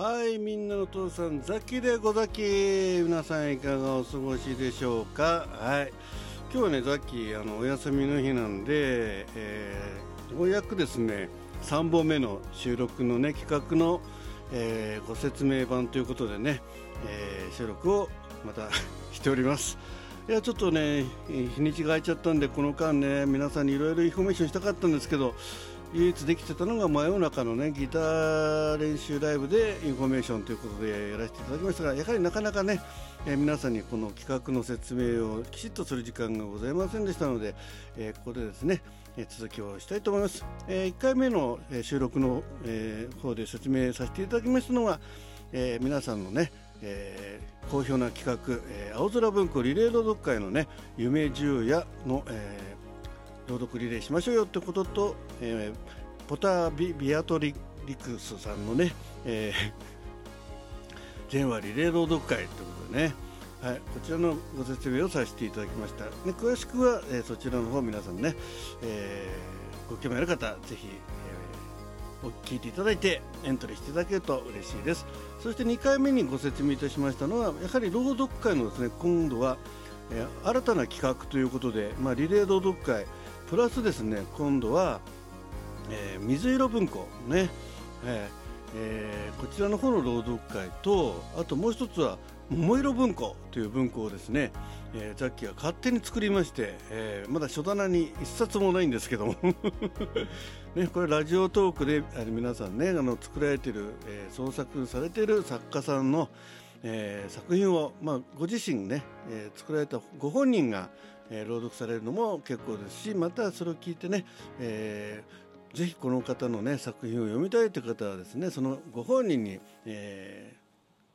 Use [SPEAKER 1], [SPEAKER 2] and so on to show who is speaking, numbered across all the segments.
[SPEAKER 1] はいみんなの父さんザキでござき。皆さんいかがお過ごしでしょうか？はい。今日はねザキあのお休みの日なんで、えー、ようやくですね3本目の収録のね企画の、えー、ご説明版ということでね、えー、収録をまた しております。いやちょっとね日にちが空いちゃったんでこの間ね皆さんにいろいろインフォメーションしたかったんですけど唯一できてたのが真夜中のねギター練習ライブでインフォメーションということでやらせていただきましたがやはりなかなかね、えー、皆さんにこの企画の説明をきちっとする時間がございませんでしたので、えー、ここでですね、え、続きをしたいと思います、えー、1回目の収録の、え、方で説明させていただきましたのは、え、皆さんのねえー、好評な企画、えー、青空文庫リレー朗読会のね夢十夜の、え朗読リレーしましょうよってことと、えー、ポタビビアトリリクスさんのね、えー、全話リレー朗読会ということでね、はい、こちらのご説明をさせていただきました、ね、詳しくは、えー、そちらの方皆さんね、えー、ご興味ある方ぜひ、えー、お聞いていただいてエントリーしていただけると嬉しいです。そして2回目にご説明いたしましたのはやはり朗読会のですね今度は、えー、新たな企画ということで、まあ、リレー朗読会プラスですね今度は、えー、水色文庫ね、えーえー、こちらの方の朗読会とあともう一つは桃色文庫という文庫をですね、えー、ザッキーが勝手に作りまして、えー、まだ書棚に一冊もないんですけども ね、これラジオトークで皆さんねあの作られている、えー、創作されている作家さんの、えー、作品を、まあ、ご自身ね、えー、作られたご本人が、えー、朗読されるのも結構ですしまたそれを聞いてね、えー、ぜひこの方のね作品を読みたいという方はですねそのご本人に、え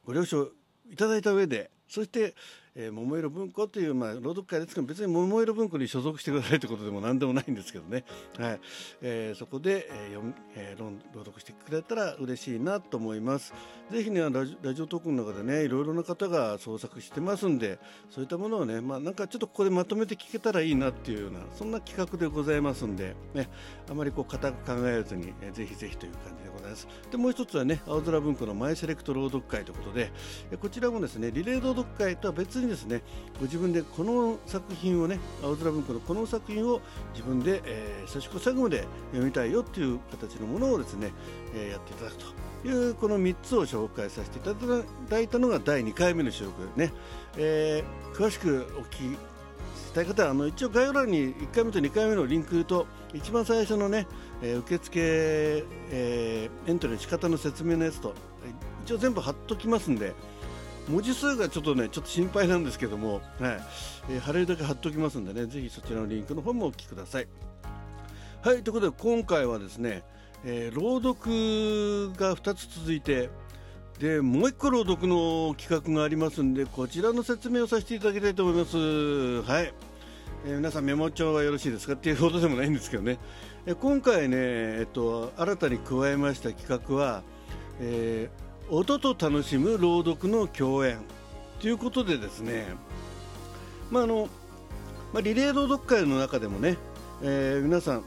[SPEAKER 1] ー、ご了承いただいた上でそして、えー、桃色文庫という、まあ、朗読会ですけど別に桃色文庫に所属してくださいということでも何でもないんですけどね、はい。えー、そこで、えー読えー、朗読してくれたら嬉しいなと思います。ぜひねラジラジオトークの中でねいろいろな方が創作してますんでそういったものをね、まあ、なんかちょっとここでまとめて聞けたらいいなっていうようなそんな企画でございますんで、ね、あまりこう固く考えずに、えー、ぜひぜひという感じでございます。でもう一つはね青空文庫のマイセレクト朗読会ということで、こちらもですねリレー朗読会とは別にですねご自分でこの作品をね青空文庫のこの作品を自分で、えー、最初最後まで読みたいよっていう形のものをですね、えー、やっていただくというこの3つを紹介させていただいたのが第2回目の収録ね、えー、詳しくお聞きしたい方はあの一応概要欄に1回目と2回目のリンクと一番最初のね、えー、受付、えー、エントリーの仕方の説明のやつと一応全部貼っときますんで文字数がちょっとねちょっと心配なんですけども、はいえー、貼れるだけ貼っておきますんでねぜひそちらのリンクの方もお聞きください。はいということで今回はですね、えー、朗読が2つ続いてでもう1個朗読の企画がありますんでこちらの説明をさせていただきたいと思います。はい、えー、皆さんメモ帳はよろしいですかっていうほどでもないんですけどね、えー、今回ね、えっと、新たに加えました企画は、えー音と楽しむ朗読の共演ということでですね、まああのまあ、リレー朗読会の中でもね、えー、皆さん、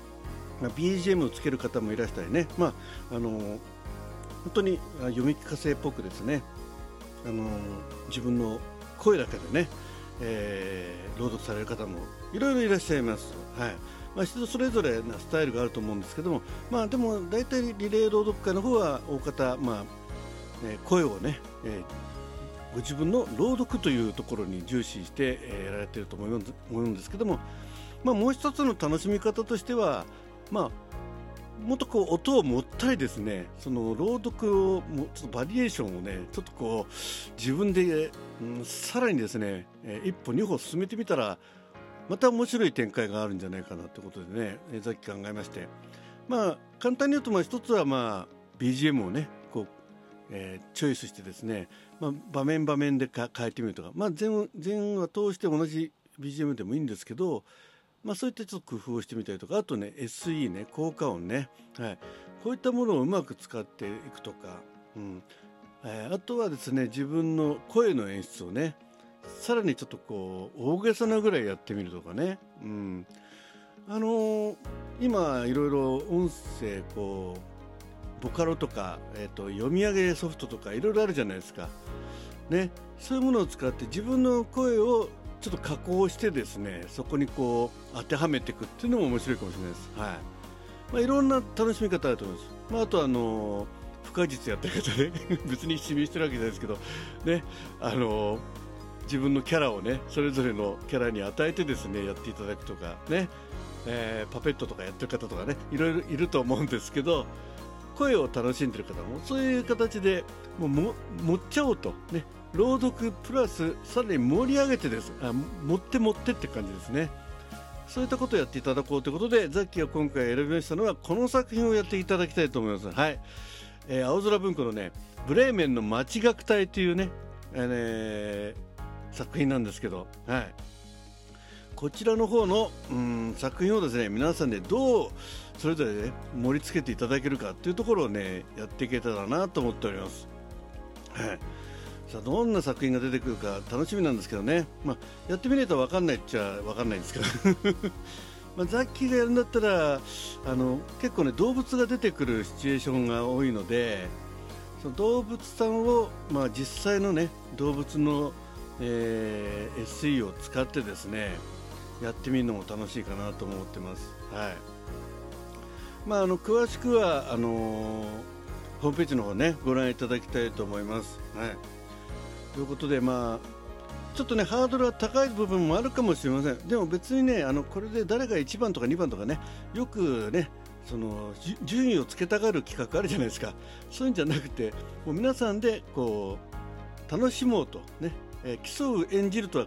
[SPEAKER 1] まあ、BGM をつける方もいらしたりね、まあ、あの本当に読み聞かせっぽくですね、あの自分の声だけでね、えー、朗読される方もいろいろいらっしゃいます。はいまあ、人それぞれなスタイルがあると思うんですけども、まあ、でも大体リレー朗読会の方は大方、まあ、え声をね、えご自分の朗読というところに重視して、えやられていると思うんですけども、まあ、もう一つの楽しみ方としては、まあ、もっとこう音を持ったりですねその朗読をちょっとバリエーションをねちょっとこう自分で、うん、さらにですね、え一歩二歩進めてみたらまた面白い展開があるんじゃないかなということでね、えさっき考えまして。まあ簡単に言うとまあ一つはまあ BGM をねえー、チョイスしてですね、まあ、場面場面で変えてみるとか、まあ全、全話通して同じ BGM でもいいんですけど、まあ、そういったちょっと工夫をしてみたりとか。あとね SE ね効果音ね、はい、こういったものをうまく使っていくとか、うん。えー、あとはですね自分の声の演出をねさらにちょっとこう大げさなぐらいやってみるとかね、うん、あのー、今いろいろ音声こうボカロとか、えーと、読み上げソフトとかいろいろあるじゃないですか、ね、そういうものを使って自分の声をちょっと加工してですねそこにこう当てはめていくっていうのも面白いかもしれないです。はい。まあ、いろんな楽しみ方あると思います。まあ、あとあの不可実やった方ね 別に指名してるわけじゃないですけどね。あの自分のキャラをねそれぞれのキャラに与えてですねやっていただくとかね、えー、パペットとかやってる方とかねいろいろいると思うんですけど声を楽しんでる方もそういう形でもうも持っちゃおうと。ね。朗読プラスさらに盛り上げてです。あ持って持ってって感じですね。そういったことをやっていただこうということでザッキーが今回選びましたのはこの作品をやっていただきたいと思います。はい、えー、青空文庫のねブレーメンの町楽隊というね、えー、作品なんですけど、はい、こちらの方のうん作品をですね皆さんでどうそれぞれ、ね、盛り付けていただけるかというところをねやっていけたらなと思っております。はい。さあどんな作品が出てくるか楽しみなんですけどね、まあ、やってみないと分かんないっちゃ分かんないんですけど。まあザッキーがやるんだったらあの結構ね動物が出てくるシチュエーションが多いのでその動物さんを、まあ、実際のね動物のえー、SE を使ってですねやってみるのも楽しいかなと思ってます。はいまあ、あの詳しくはあのー、ホームページの方ねご覧いただきたいと思います。はい、ということで、まあ、ちょっとねハードルは高い部分もあるかもしれません。でも別にねあのこれで誰が1番とか2番とかねよくねその順位をつけたがる企画あるじゃないですかそういうんじゃなくてもう皆さんでこう楽しもうとねえー、競う演じるとは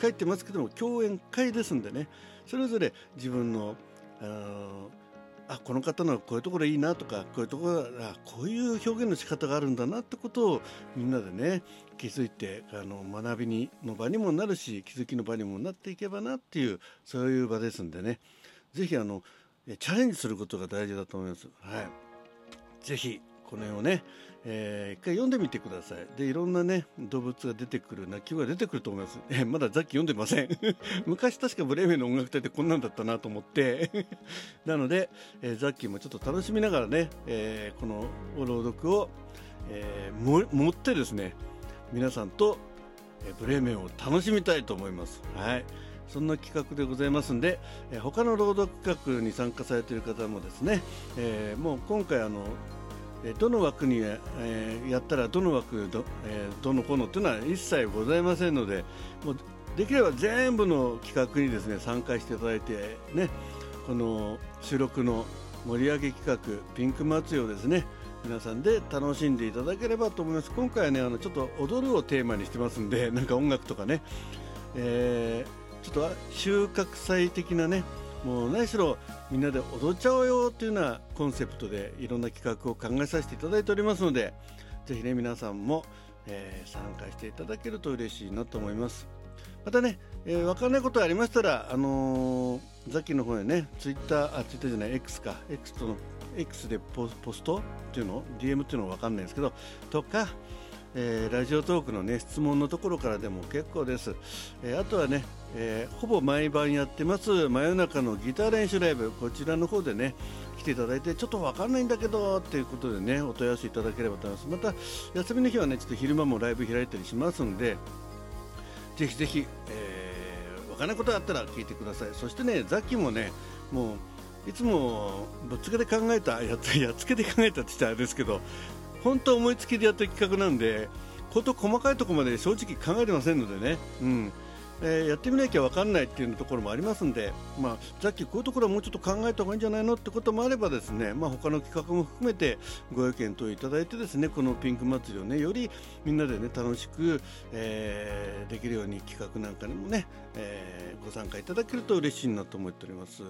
[SPEAKER 1] 書いてますけども共演会ですんでね。それぞれ自分のあこの方のこういうところいいなとかこういうところあこういう表現の仕方があるんだなってことをみんなでね気づいてあの学びにの場にもなるし気づきの場にもなっていけばなっていうそういう場ですんでね。是非あのチャレンジすることが大事だと思います。はい、ぜひこの辺をね、えー、一回読んでみてください。でいろんなね動物が出てくる鳴き声が出てくると思います、えー、まだザッキー読んでません。昔確かブレーメンの音楽隊ってこんなんだったなと思って。なので、えー、ザッキーもちょっと楽しみながらね、えー、この朗読を、えー、も持ってですね皆さんと、えー、ブレーメンを楽しみたいと思います。はい。そんな企画でございますんで、えー、他の朗読企画に参加されている方もですね、えー、もう今回あのどの枠に、え、やったらどの枠ど,、え、どのこのというのは一切ございませんのでもうできれば全部の企画にですね参加していただいてねこの収録の盛り上げ企画ピンク祭りをですね皆さんで楽しんでいただければと思います。今回はねあのちょっと踊るをテーマにしてますんでなんか音楽とかね、えー、ちょっと収穫祭的なねもう何しろみんなで踊っちゃおうよっていうようなコンセプトでいろんな企画を考えさせていただいておりますのでぜひね皆さんも、えー、参加していただけると嬉しいなと思います。またね、えー、分からないことがありましたらあのー、ザキの方でねツイッターあツイッターじゃない X か X との X でポポストっていうの DM っていうのは分かんないんですけどとかえー、ラジオトークの、ね、質問のところからでも結構です、えー、あとはね、えー、ほぼ毎晩やってます真夜中のギター練習ライブこちらの方でね来ていただいてちょっと分かんないんだけどということでねお問い合わせいただければと思います。また休みの日はねちょっと昼間もライブ開いたりしますんでぜひぜひ、えー、分からないことがあったら聞いてください。そしてねザキもねもういつもぶっつけで考えたやつやっつけで考えたって言ったらあれですけど本当思いつきでやった企画なんでこと細かいところまで正直考えてませんのでね、うん。えー、やってみなきゃ分かんないっていうところもありますんで、まあ、さっきこういうところはもうちょっと考えた方がいいんじゃないのってこともあればですね、まあ、他の企画も含めてご意見等いただいてですねこのピンク祭りをねよりみんなでね楽しく、えー、できるように企画なんかにもね、えー、ご参加いただけると嬉しいなと思っております。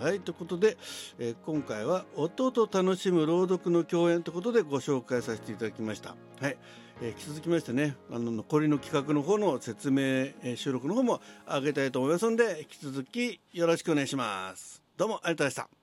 [SPEAKER 1] はいということで、え、今回は音と楽しむ朗読の共演ということでご紹介させていただきました。はいえー、引き続きましてねあの残りの企画の方の説明、えー、収録の方も上げたいと思いますので引き続きよろしくお願いします。どうもありがとうございました。